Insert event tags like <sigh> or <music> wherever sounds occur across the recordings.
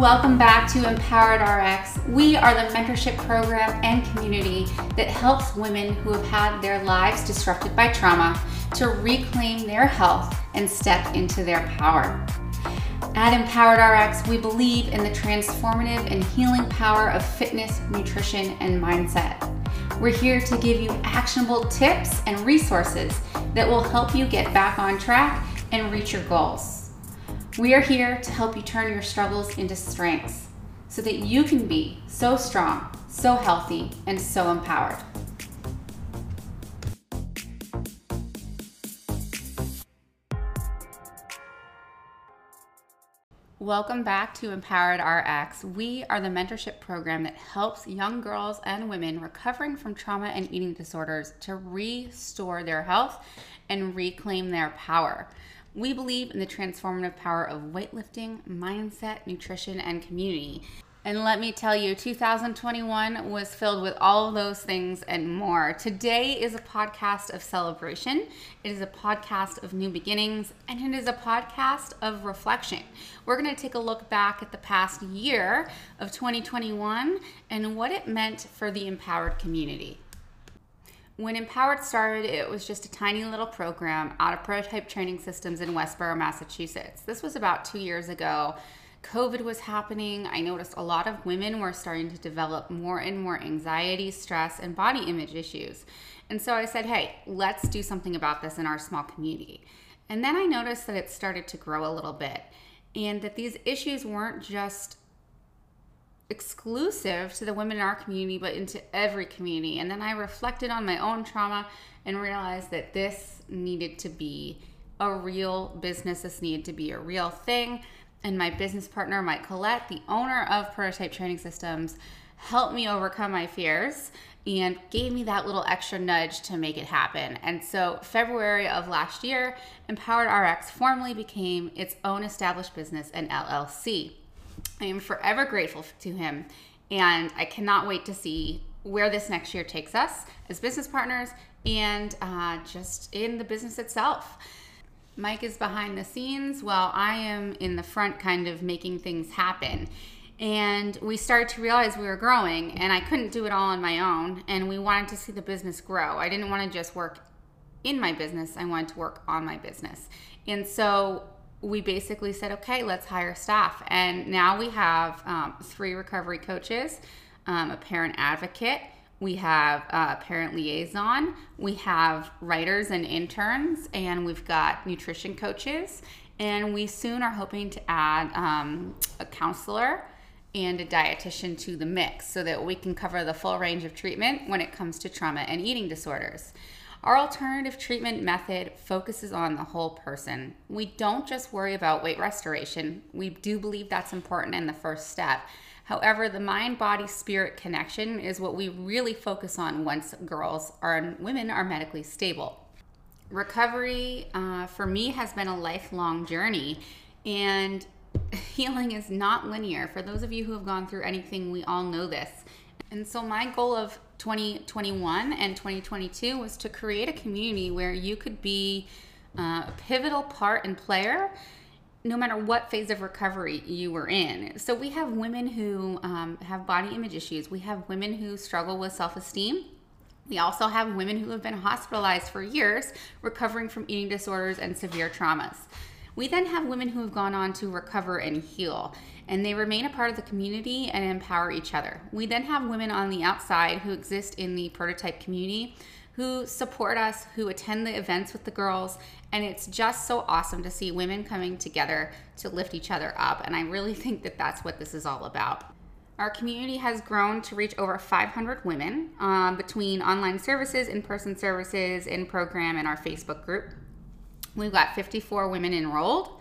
Welcome back to Empowered RX. We are the mentorship program and community that helps women who have had their lives disrupted by trauma to reclaim their health and step into their power. At Empowered RX, we believe in the transformative and healing power of fitness, nutrition, and mindset. We're here to give you actionable tips and resources that will help you get back on track and reach your goals. We are here to help you turn your struggles into strengths so that you can be so strong, so healthy, and so empowered. Welcome back to Empowered RX. We are the mentorship program that helps young girls and women recovering from trauma and eating disorders to restore their health and reclaim their power. We believe in the transformative power of weightlifting, mindset, nutrition, and community. And let me tell you, 2021 was filled with all of those things and more. Today is a podcast of celebration. It is a podcast of new beginnings, and it is a podcast of reflection. We're going to take a look back at the past year of 2021 and what it meant for the empowered community. When Empowered started, it was just a tiny little program out of prototype training systems in Westborough, Massachusetts. This was about two years ago. COVID was happening. I noticed a lot of women were starting to develop more and more anxiety, stress, and body image issues. And so I said, hey, let's do something about this in our small community. And then I noticed that it started to grow a little bit and that these issues weren't just exclusive to the women in our community, but into every community. And then I reflected on my own trauma and realized that this needed to be a real business, this needed to be a real thing. And my business partner, Mike Collette, the owner of Prototype Training Systems, helped me overcome my fears and gave me that little extra nudge to make it happen. And so, February of last year, Empowered RX formally became its own established business and LLC. I am forever grateful to him, and I cannot wait to see where this next year takes us as business partners and uh, just in the business itself. Mike is behind the scenes while I am in the front, kind of making things happen. And we started to realize we were growing, and I couldn't do it all on my own. And we wanted to see the business grow. I didn't want to just work in my business, I wanted to work on my business. And so we basically said, okay, let's hire staff. And now we have um, three recovery coaches, um, a parent advocate, we have a parent liaison, we have writers and interns, and we've got nutrition coaches. And we soon are hoping to add um, a counselor and a dietitian to the mix so that we can cover the full range of treatment when it comes to trauma and eating disorders. Our alternative treatment method focuses on the whole person. We don't just worry about weight restoration. We do believe that's important in the first step. However, the mind body spirit connection is what we really focus on once girls or women are medically stable. Recovery uh, for me has been a lifelong journey, and <laughs> healing is not linear. For those of you who have gone through anything, we all know this. And so, my goal of 2021 and 2022 was to create a community where you could be uh, a pivotal part and player no matter what phase of recovery you were in. So, we have women who um, have body image issues, we have women who struggle with self esteem. We also have women who have been hospitalized for years recovering from eating disorders and severe traumas. We then have women who have gone on to recover and heal, and they remain a part of the community and empower each other. We then have women on the outside who exist in the prototype community who support us, who attend the events with the girls, and it's just so awesome to see women coming together to lift each other up. And I really <laughs> think that that's what this is all about. Our community has grown to reach over 500 women um, between online services, in person services, in program, and our Facebook group. We've got 54 women enrolled.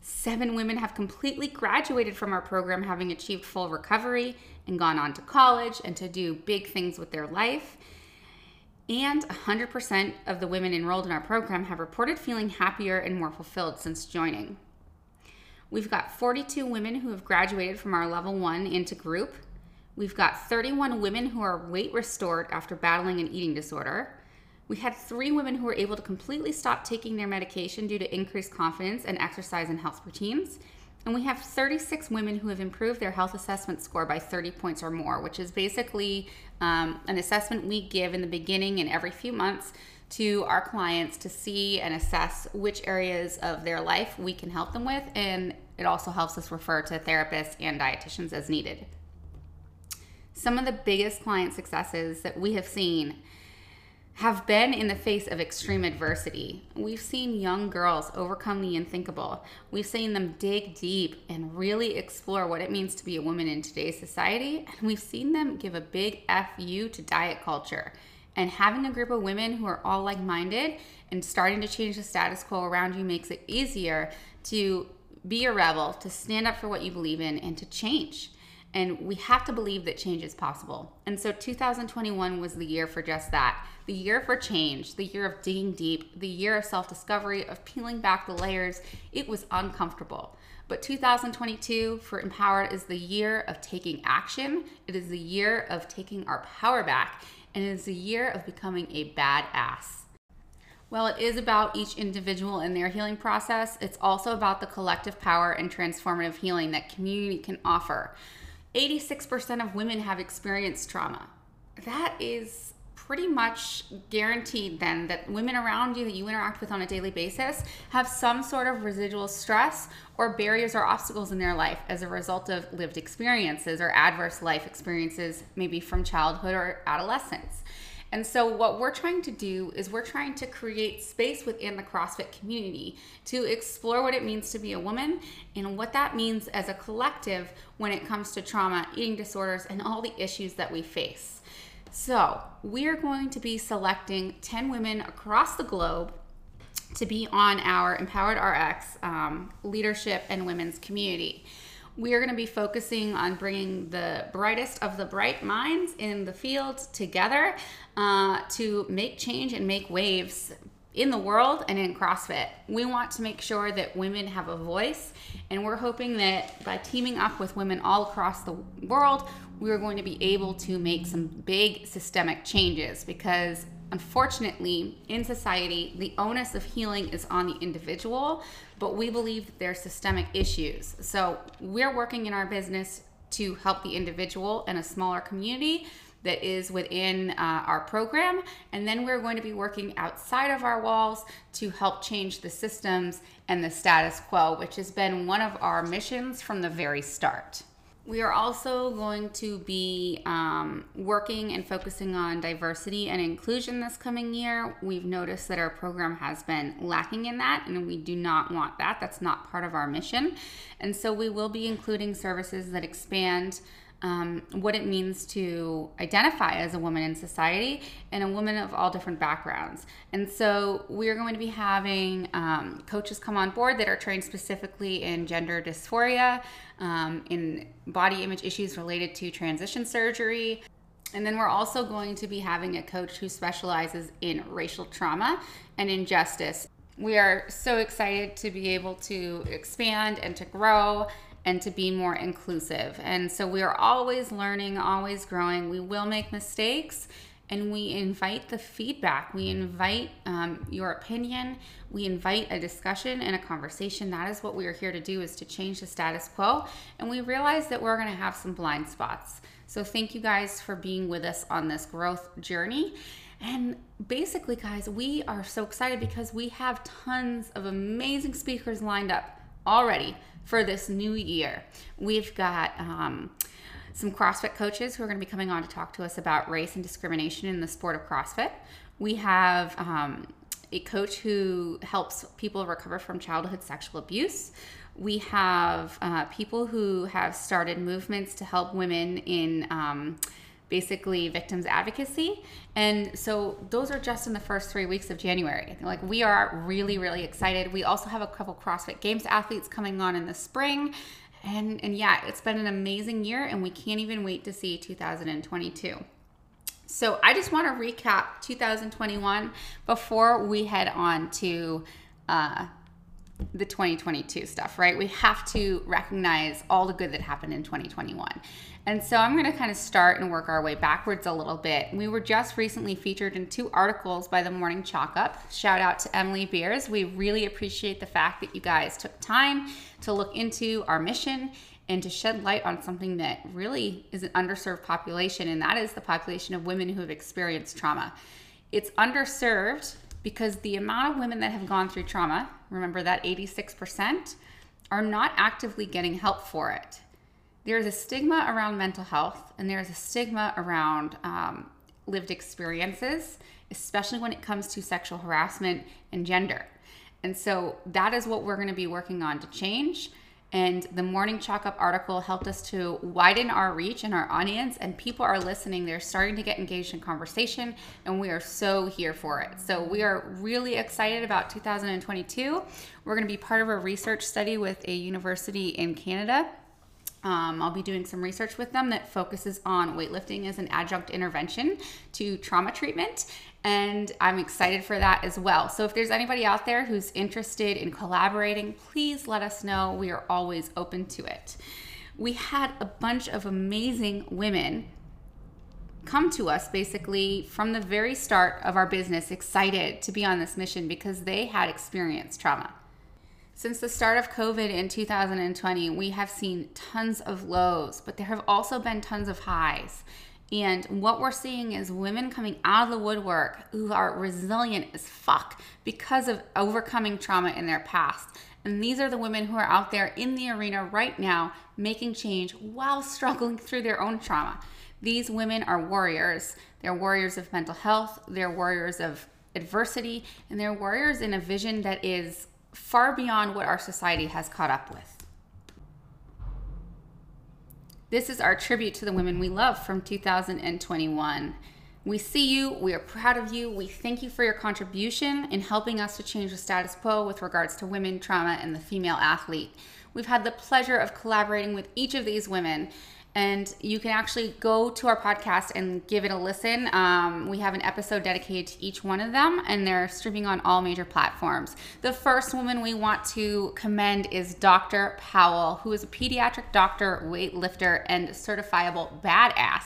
Seven women have completely graduated from our program, having achieved full recovery and gone on to college and to do big things with their life. And 100% of the women enrolled in our program have reported feeling happier and more fulfilled since joining. We've got 42 women who have graduated from our level one into group. We've got 31 women who are weight restored after battling an eating disorder. We had three women who were able to completely stop taking their medication due to increased confidence and exercise and health routines. And we have 36 women who have improved their health assessment score by 30 points or more, which is basically um, an assessment we give in the beginning and every few months to our clients to see and assess which areas of their life we can help them with. And it also helps us refer to therapists and dietitians as needed. Some of the biggest client successes that we have seen have been in the face of extreme adversity. We've seen young girls overcome the unthinkable. We've seen them dig deep and really explore what it means to be a woman in today's society. And we've seen them give a big FU to diet culture. And having a group of women who are all like minded and starting to change the status quo around you makes it easier to be a rebel, to stand up for what you believe in, and to change. And we have to believe that change is possible. And so 2021 was the year for just that the year for change, the year of digging deep, the year of self discovery, of peeling back the layers. It was uncomfortable. But 2022 for Empowered is the year of taking action. It is the year of taking our power back. And it is the year of becoming a badass. While it is about each individual and their healing process, it's also about the collective power and transformative healing that community can offer. 86% of women have experienced trauma. That is pretty much guaranteed then that women around you that you interact with on a daily basis have some sort of residual stress or barriers or obstacles in their life as a result of lived experiences or adverse life experiences, maybe from childhood or adolescence. And so, what we're trying to do is we're trying to create space within the CrossFit community to explore what it means to be a woman and what that means as a collective when it comes to trauma, eating disorders, and all the issues that we face. So, we are going to be selecting 10 women across the globe to be on our Empowered RX um, leadership and women's community we are going to be focusing on bringing the brightest of the bright minds in the field together uh, to make change and make waves in the world and in CrossFit. We want to make sure that women have a voice, and we're hoping that by teaming up with women all across the world, we're going to be able to make some big systemic changes because unfortunately, in society, the onus of healing is on the individual, but we believe that there are systemic issues. So we're working in our business to help the individual and a smaller community that is within uh, our program. And then we're going to be working outside of our walls to help change the systems and the status quo, which has been one of our missions from the very start. We are also going to be um, working and focusing on diversity and inclusion this coming year. We've noticed that our program has been lacking in that, and we do not want that. That's not part of our mission. And so we will be including services that expand um, what it means to identify as a woman in society and a woman of all different backgrounds. And so we're going to be having um, coaches come on board that are trained specifically in gender dysphoria, um, in body image issues related to transition surgery. And then we're also going to be having a coach who specializes in racial trauma and injustice. We are so excited to be able to expand and to grow and to be more inclusive. And so we are always learning, always growing. We will make mistakes and we invite the feedback. We invite um, your opinion. We invite a discussion and a conversation. That is what we are here to do is to change the status quo. And we realize that we're going to have some blind spots. So thank you guys for being with us on this growth journey. And basically, guys, we are so excited because we have tons of amazing speakers lined up already for this new year. We've got um, some CrossFit coaches who are going to be coming on to talk to us about race and discrimination in the sport of CrossFit. We have um, a coach who helps people recover from childhood sexual abuse. We have uh, people who have started movements to help women in. Um, basically victims advocacy. And so those are just in the first three weeks of January. Like we are really, really excited. We also have a couple CrossFit Games athletes coming on in the spring. And, and yeah, it's been an amazing year, and we can't even wait to see 2022. So I just want to recap 2021 before we head on to uh, the 2022 stuff, right? We have to recognize all the good that happened in 2021. And so I'm going to kind of start and work our way backwards a little bit. We were just recently featured in two articles by the Morning Chalk Up. Shout out to Emily Beers. We really appreciate the fact that you guys took time to look into our mission and to shed light on something that really is an underserved population, and that is the population of women who have experienced trauma. It's underserved because the amount of women that have gone through trauma, remember that 86%, are not actively getting help for it. There's a stigma around mental health, and there's a stigma around um, lived experiences, especially when it comes to sexual harassment and gender. And so that is what we're going to be working on to change. And the Morning Chalk Up article helped us to widen our reach and our audience, and people are listening. They're starting to get engaged in conversation, and we are so here for it. So, we are really excited about 2022. We're going to be part of a research study with a university in Canada um, I'll be doing some research with them that focuses on weightlifting as an adjunct intervention to trauma treatment. And I'm excited for that as well. So, if there's anybody out there who's interested in collaborating, please let us know. We are always open to it. We had a bunch of amazing women come to us basically from the very start of our business, excited to be on this mission because they had experienced trauma. Since the start of COVID in 2020, we have seen tons of lows, but there have also been tons of highs. And what we're seeing is women coming out of the woodwork who are resilient as fuck because of overcoming trauma in their past. And these are the women who are out there in the arena right now making change while <laughs> struggling through their own trauma. These women are warriors. They're warriors of mental health, they're warriors of adversity, and they're warriors in a vision that is far beyond what our society has caught up with. This is our tribute to the women we love from 2021. We see you, we are proud of you, we thank you for your contribution in helping us to change the status quo with regards to women, trauma, and the female athlete. We've had the pleasure of collaborating with each of these women and you can actually go to our podcast and give it a listen. Um, we have an episode dedicated to each one of them, and they're streaming on all major platforms. The first woman we want to commend is Dr. Powell, who is a pediatric doctor, weightlifter, and certifiable badass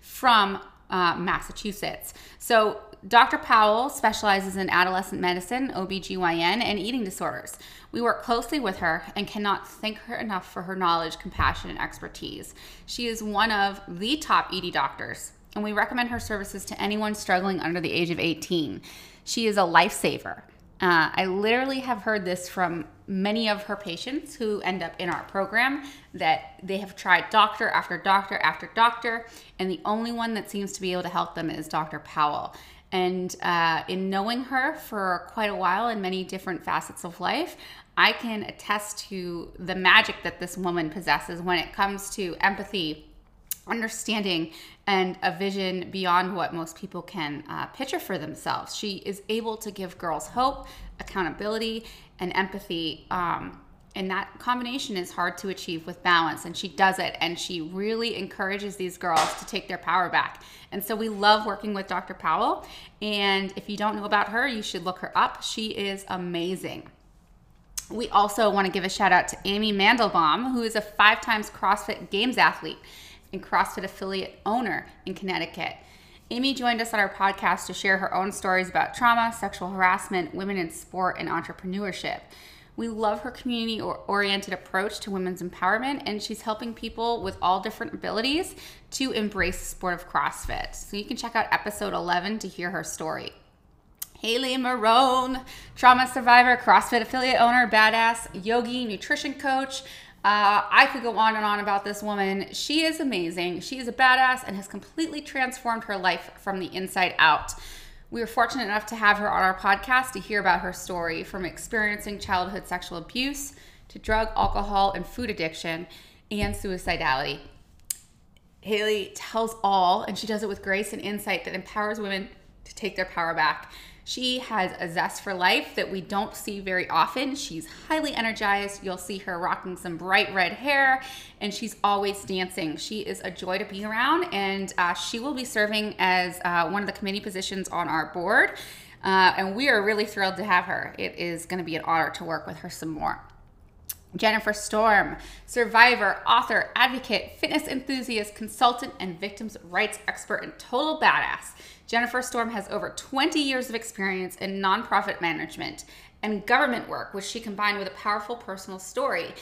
from uh, Massachusetts. So, Dr. Powell specializes in adolescent medicine, OBGYN, and eating disorders. We work closely with her and cannot thank her enough for her knowledge, compassion, and expertise. She is one of the top ED doctors, and we recommend her services to anyone struggling under the age of 18. She is a lifesaver. Uh, I literally have heard this from many of her patients who end up in our program that they have tried doctor after doctor after doctor, and the only one that seems to be able to help them is Dr. Powell. And uh, in knowing her for quite a while in many different facets of life, I can attest to the magic that this woman possesses when it comes to empathy, understanding, and a vision beyond what most people can uh, picture for themselves. She is able to give girls hope, accountability, and empathy. Um, and that combination is hard to achieve with balance. And she does it. And she really encourages these girls to take their power back. And so we love working with dr powell. And if you don't know about her you should look her up. She is amazing. We also want to give a shout out to amy mandelbaum who is a five times crossfit games athlete and crossfit affiliate owner in connecticut. Amy joined us on our podcast to share her own stories about trauma, sexual harassment, women in sport, and entrepreneurship. We love her community oriented approach to women's empowerment, and she's helping people with all different abilities to embrace the sport of CrossFit. So you can check out episode 11 to hear her story. Haley Marone, trauma survivor, CrossFit affiliate owner, badass, yogi, nutrition coach. Uh, I could go on and on about this woman. She is amazing. She is a badass and has completely transformed her life from the inside out. We were fortunate enough to have her on our podcast to hear about her story from experiencing childhood sexual abuse to drug, alcohol, and food addiction and suicidality. Haley tells all, and she does it with grace and insight that empowers women to take their power back she has a zest for life that we don't see very often. She's highly energized. You'll see her rocking some bright red hair, and she's always dancing. She is a joy to be around, and uh, she will be serving as uh, one of the committee positions on our board. Uh, and we are really thrilled to have her. It is going to be an honor to work with her some more. Jennifer Storm, survivor, author, advocate, fitness enthusiast, consultant, and victims' rights expert and total badass. Jennifer Storm has over 20 years of experience in nonprofit management and government work, which she combined with a powerful personal story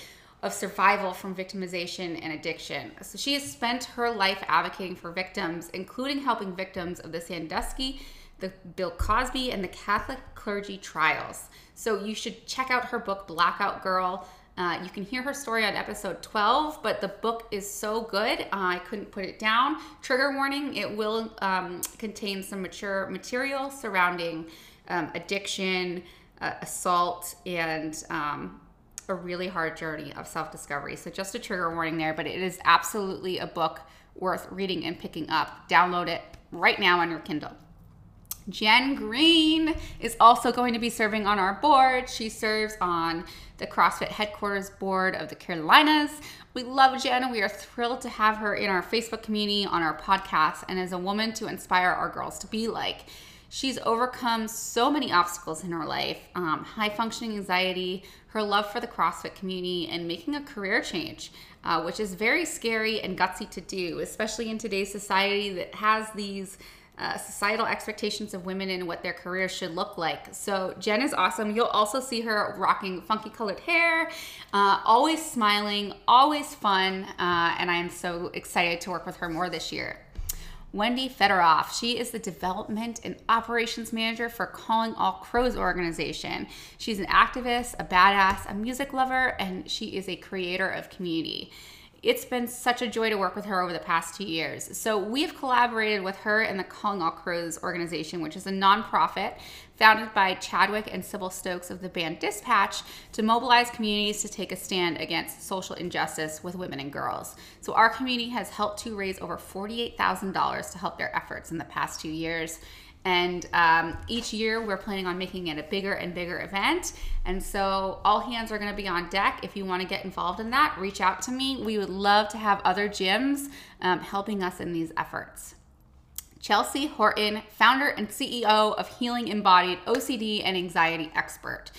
of survival from victimization and addiction. So she has spent her life advocating for victims, including helping victims of the Sandusky, the Bill Cosby, and the Catholic clergy trials. So you should check out her book, Blackout Girl. Uh, you can hear her story on episode 12, but the book is so good, uh, I couldn't put it down. Trigger warning it will um, contain some mature material surrounding um, addiction, uh, assault, and um, a really hard journey of self discovery. So, just a trigger warning there, but it is absolutely a book worth reading and picking up. Download it right now on your Kindle. Jen Green is also going to be serving on our board. She serves on the CrossFit headquarters board of the Carolinas. We love Jen. We are thrilled to have her in our Facebook community, on our podcast, and as a woman to inspire our girls to be like. She's overcome so many obstacles in her life um, high functioning anxiety, her love for the CrossFit community, and making a career change, uh, which is very scary and gutsy to do, especially in today's society that has these. Uh, societal expectations of women and what their careers should look like. So Jen is awesome. You'll also see her rocking funky colored hair, uh, always smiling, always fun, uh, and I am so excited to work with her more this year. Wendy Fedoroff. She is the development and operations manager for Calling All Crows organization. She's an activist, a badass, a music lover, and she is a creator of community it's been such a joy to work with her over the past two years. So, we've collaborated with her and the Calling All Crows organization, which is a nonprofit founded by Chadwick and Sybil Stokes of the band Dispatch to mobilize communities to take a stand against social injustice with women and girls. So, our community has helped to raise over $48,000 to help their efforts in the past two years. And um, each year we're planning on making it a bigger and bigger event. And so all hands are going to be on deck. If you want to get involved in that, reach out to me. We would love to have other gyms um, helping us in these efforts. Chelsea Horton, founder and CEO of Healing Embodied, OCD and anxiety expert.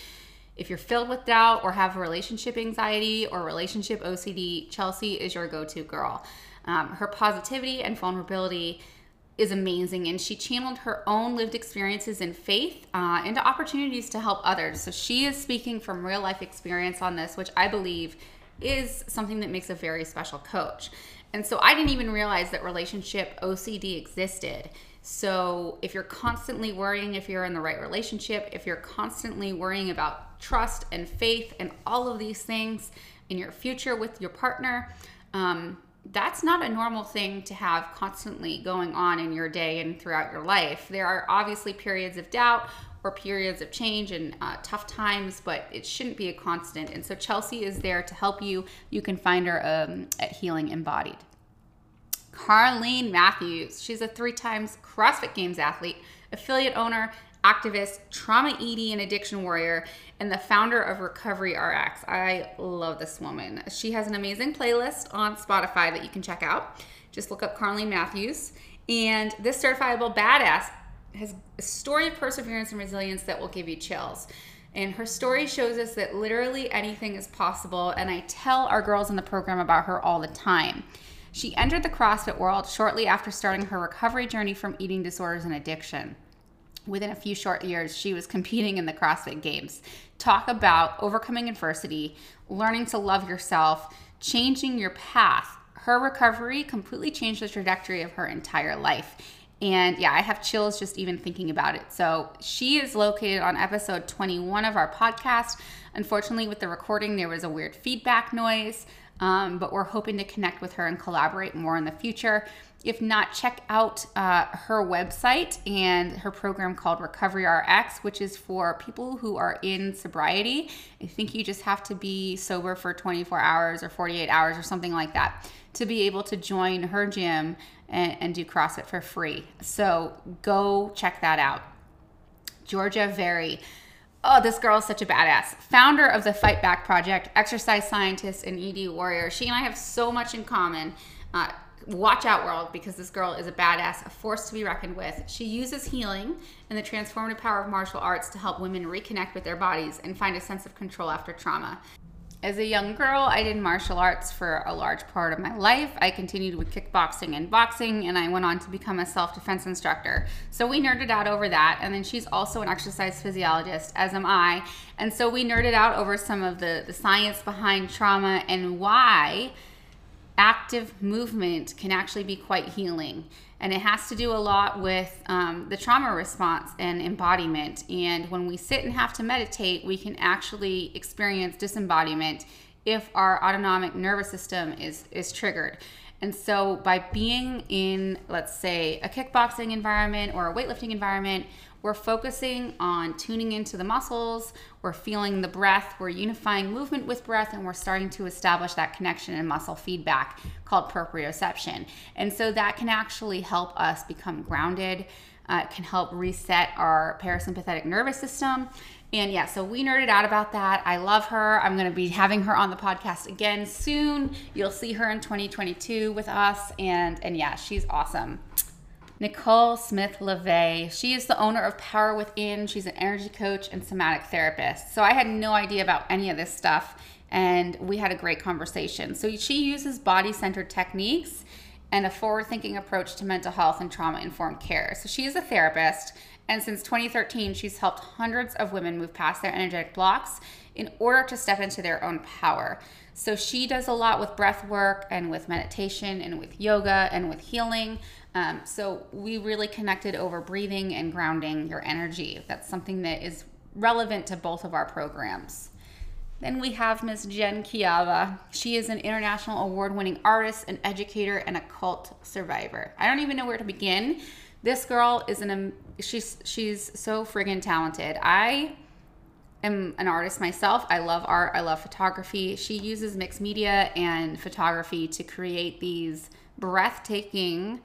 If you're filled with doubt or have relationship anxiety or relationship OCD, Chelsea is your go to girl. Um, her positivity and vulnerability is amazing and she channeled her own lived experiences and faith uh, into opportunities to help others. So she is speaking from real life experience on this which i believe is something that makes a very special coach. And so i didn't even realize that relationship ocd existed. So if you're constantly worrying if you're in the right relationship if you're constantly worrying about trust and faith and all of these things in your future with your partner um, that's not a normal thing to have constantly going on in your day and throughout your life. There are obviously periods of doubt or periods of change and uh, tough times, but it shouldn't be a constant. And so Chelsea is there to help you. You can find her um, at Healing Embodied. Carleen Mathews. She's a three times CrossFit Games athlete, affiliate owner, activist, trauma ED, and addiction warrior, and the founder of Recovery RX. I love this woman. She has an amazing playlist on Spotify that you can check out. Just look up Carleen Mathews. And this certifiable badass has a story of perseverance and resilience that will give you chills. And her story shows us that literally anything is possible. And I tell our girls in the program about her all the time. She entered the CrossFit world shortly after starting her recovery journey from eating disorders and addiction within a few short years, she was competing in the CrossFit Games. Talk about overcoming adversity, learning to love yourself, changing your path. Her recovery completely changed the trajectory of her entire life. And yeah, I have chills just even thinking about it. So she is located on episode 21 of our podcast. Unfortunately, with the recording, there was a weird feedback noise, um, but we're hoping to connect with her and collaborate more in the future. If not, check out uh, her website and her program called Recovery RX, which is for people who are in sobriety. I think you just have to be sober for 24 hours or 48 hours or something like that to be able to join her gym and, and do CrossFit for free. So go check that out. Georgia Very. Oh, this girl is such a badass. Founder of the Fight Back Project, exercise scientist, and ED warrior. She and I have so much in common. Uh, watch out world because this girl is a badass, a force to be reckoned with. She uses healing and the transformative power of martial arts to help women reconnect with their bodies and find a sense of control after trauma. As a young girl, I did martial arts for a large part of my life. I continued with kickboxing and boxing, and I went on to become a self defense instructor. So we nerded out over that. And then she's also an exercise physiologist, as am I. And so we nerded out over some of the, the science behind trauma and why active movement can actually be quite healing. And it has to do a lot with um, the trauma response and embodiment. And when we sit and have to meditate, we can actually experience disembodiment if our autonomic nervous system is, is triggered. And so, by being in, let's say, a kickboxing environment or a weightlifting environment, we're focusing on tuning into the muscles, we're feeling the breath, we're unifying movement with breath, and we're starting to establish that connection and muscle feedback called proprioception. And so that can actually help us become grounded, uh, can help reset our parasympathetic nervous system. And yeah, so we nerded out about that. I love her. I'm going to be having her on the podcast again soon. You'll see her in 2022 with us. And, and yeah, she's awesome. Nicole Smith LeVay. She is the owner of Power Within. She's an energy coach and somatic therapist. So I had no idea about any of this stuff, and we had a great conversation. So she uses body centered techniques and a forward thinking approach to mental health and trauma informed care. So she is a therapist, and since 2013, she's helped hundreds of women move past their energetic blocks in order to step into their own power. So she does a lot with breath work and with meditation and with yoga and with healing. Um, so we really connected over breathing and grounding your energy. That's something that is relevant to both of our programs. Then we have Miss Jen Kiaba. She is an international award winning artist, an educator, and a cult survivor. I don't even know where to begin. This girl is an she's she's so friggin' talented. I am an artist myself. I love art. I love photography. She uses mixed media and photography to create these breathtaking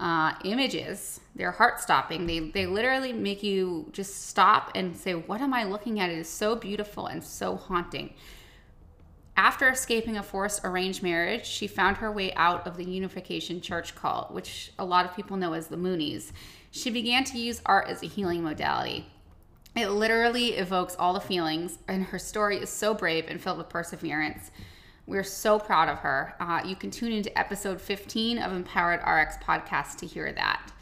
uh, images. They're heart stopping. They, they literally make you just stop and say, What am I looking at? It is so beautiful and so haunting. After escaping a forced arranged marriage, she found her way out of the Unification Church cult, which a lot of people know as the Moonies. She began to use art as a healing modality. It literally evokes all the feelings, and her story is so brave and filled with perseverance. We're so proud of her. Uh, you can tune into episode 15 of Empowered RX podcast to hear that.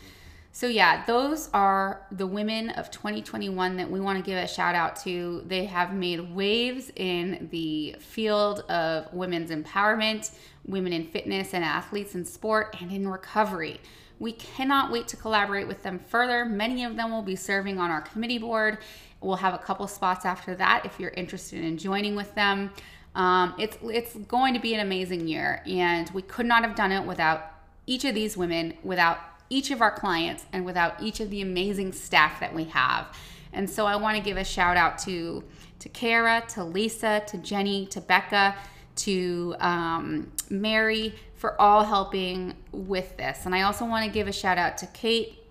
So, yeah, those are the women of 2021 that we want to give a shout out to. They have made waves in the field of women's empowerment, women in fitness and athletes in sport, and in recovery. We cannot wait to collaborate with them further. Many of them will be serving on our committee board. We'll have a couple spots after that if you're interested in joining with them. Um, it's it's going to be an amazing year, and we could not have done it without each of these women, without each of our clients, and without each of the amazing staff that we have. And so I want to give a shout out to to Kara, to Lisa, to Jenny, to Becca, to um, Mary for all helping with this. And I also want to give a shout out to Kate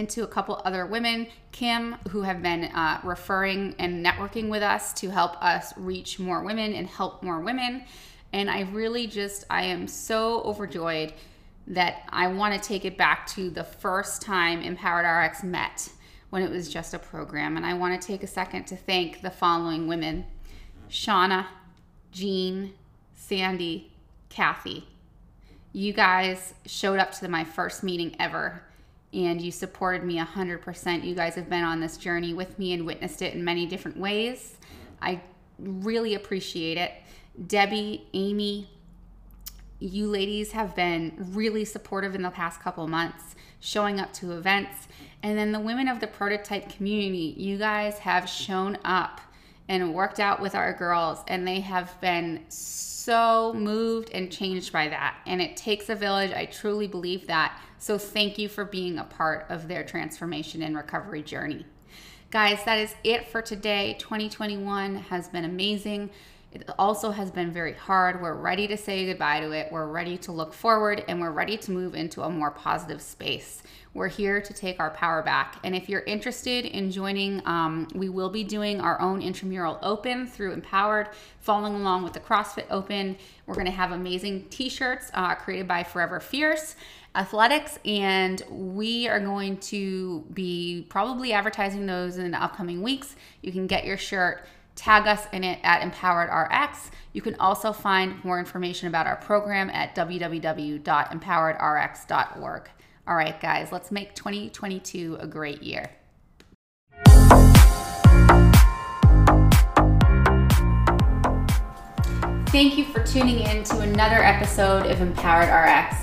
and to a couple other women, Kim, who have been uh, referring and networking with us to help us reach more women and help more women. And I really just, I am so overjoyed that I want to take it back to the first time Empowered RX met when it was just a program. And I want to take a second to thank the following women Shauna, Jean, Sandy, Kathy. You guys showed up to my first meeting ever and you supported me 100%. You guys have been on this journey with me and witnessed it in many different ways. I really appreciate it. Debbie, Amy, you ladies have been really supportive in the past couple months, showing up to events. And then the women of the prototype community, you guys have shown up and worked out with our girls, and they have been so moved and changed by that. And it takes a village. I truly believe that. So thank you for being a part of their transformation and recovery journey. Guys, that is it for today. 2021 has been amazing. It also has been very hard. We're ready to say goodbye to it. We're ready to look forward and we're ready to move into a more positive space. We're here to take our power back. And if you're interested in joining, um, we will be doing our own intramural open through Empowered, following along with the CrossFit Open. We're going to have amazing t shirts uh, created by Forever Fierce Athletics, and we are going to be probably advertising those in the upcoming weeks. You can get your shirt tag us in it at Empowered RX. You can also find more information about our program at www.empoweredrx.org. All right, guys, let's make 2022 a great year. Thank you for tuning in to another episode of Empowered RX.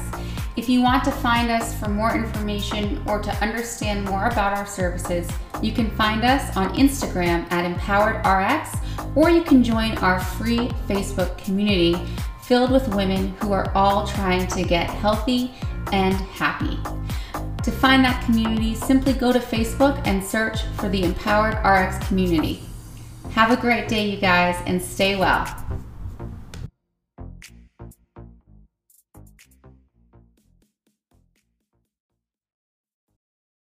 If you want to find us for more information or to understand more about our services, you can find us on Instagram at EmpoweredRx, or you can join our free Facebook community filled with women who are all trying to get healthy and happy. To find that community, simply go to Facebook and search for the Empowered RX community. Have a great day, you guys, and stay well.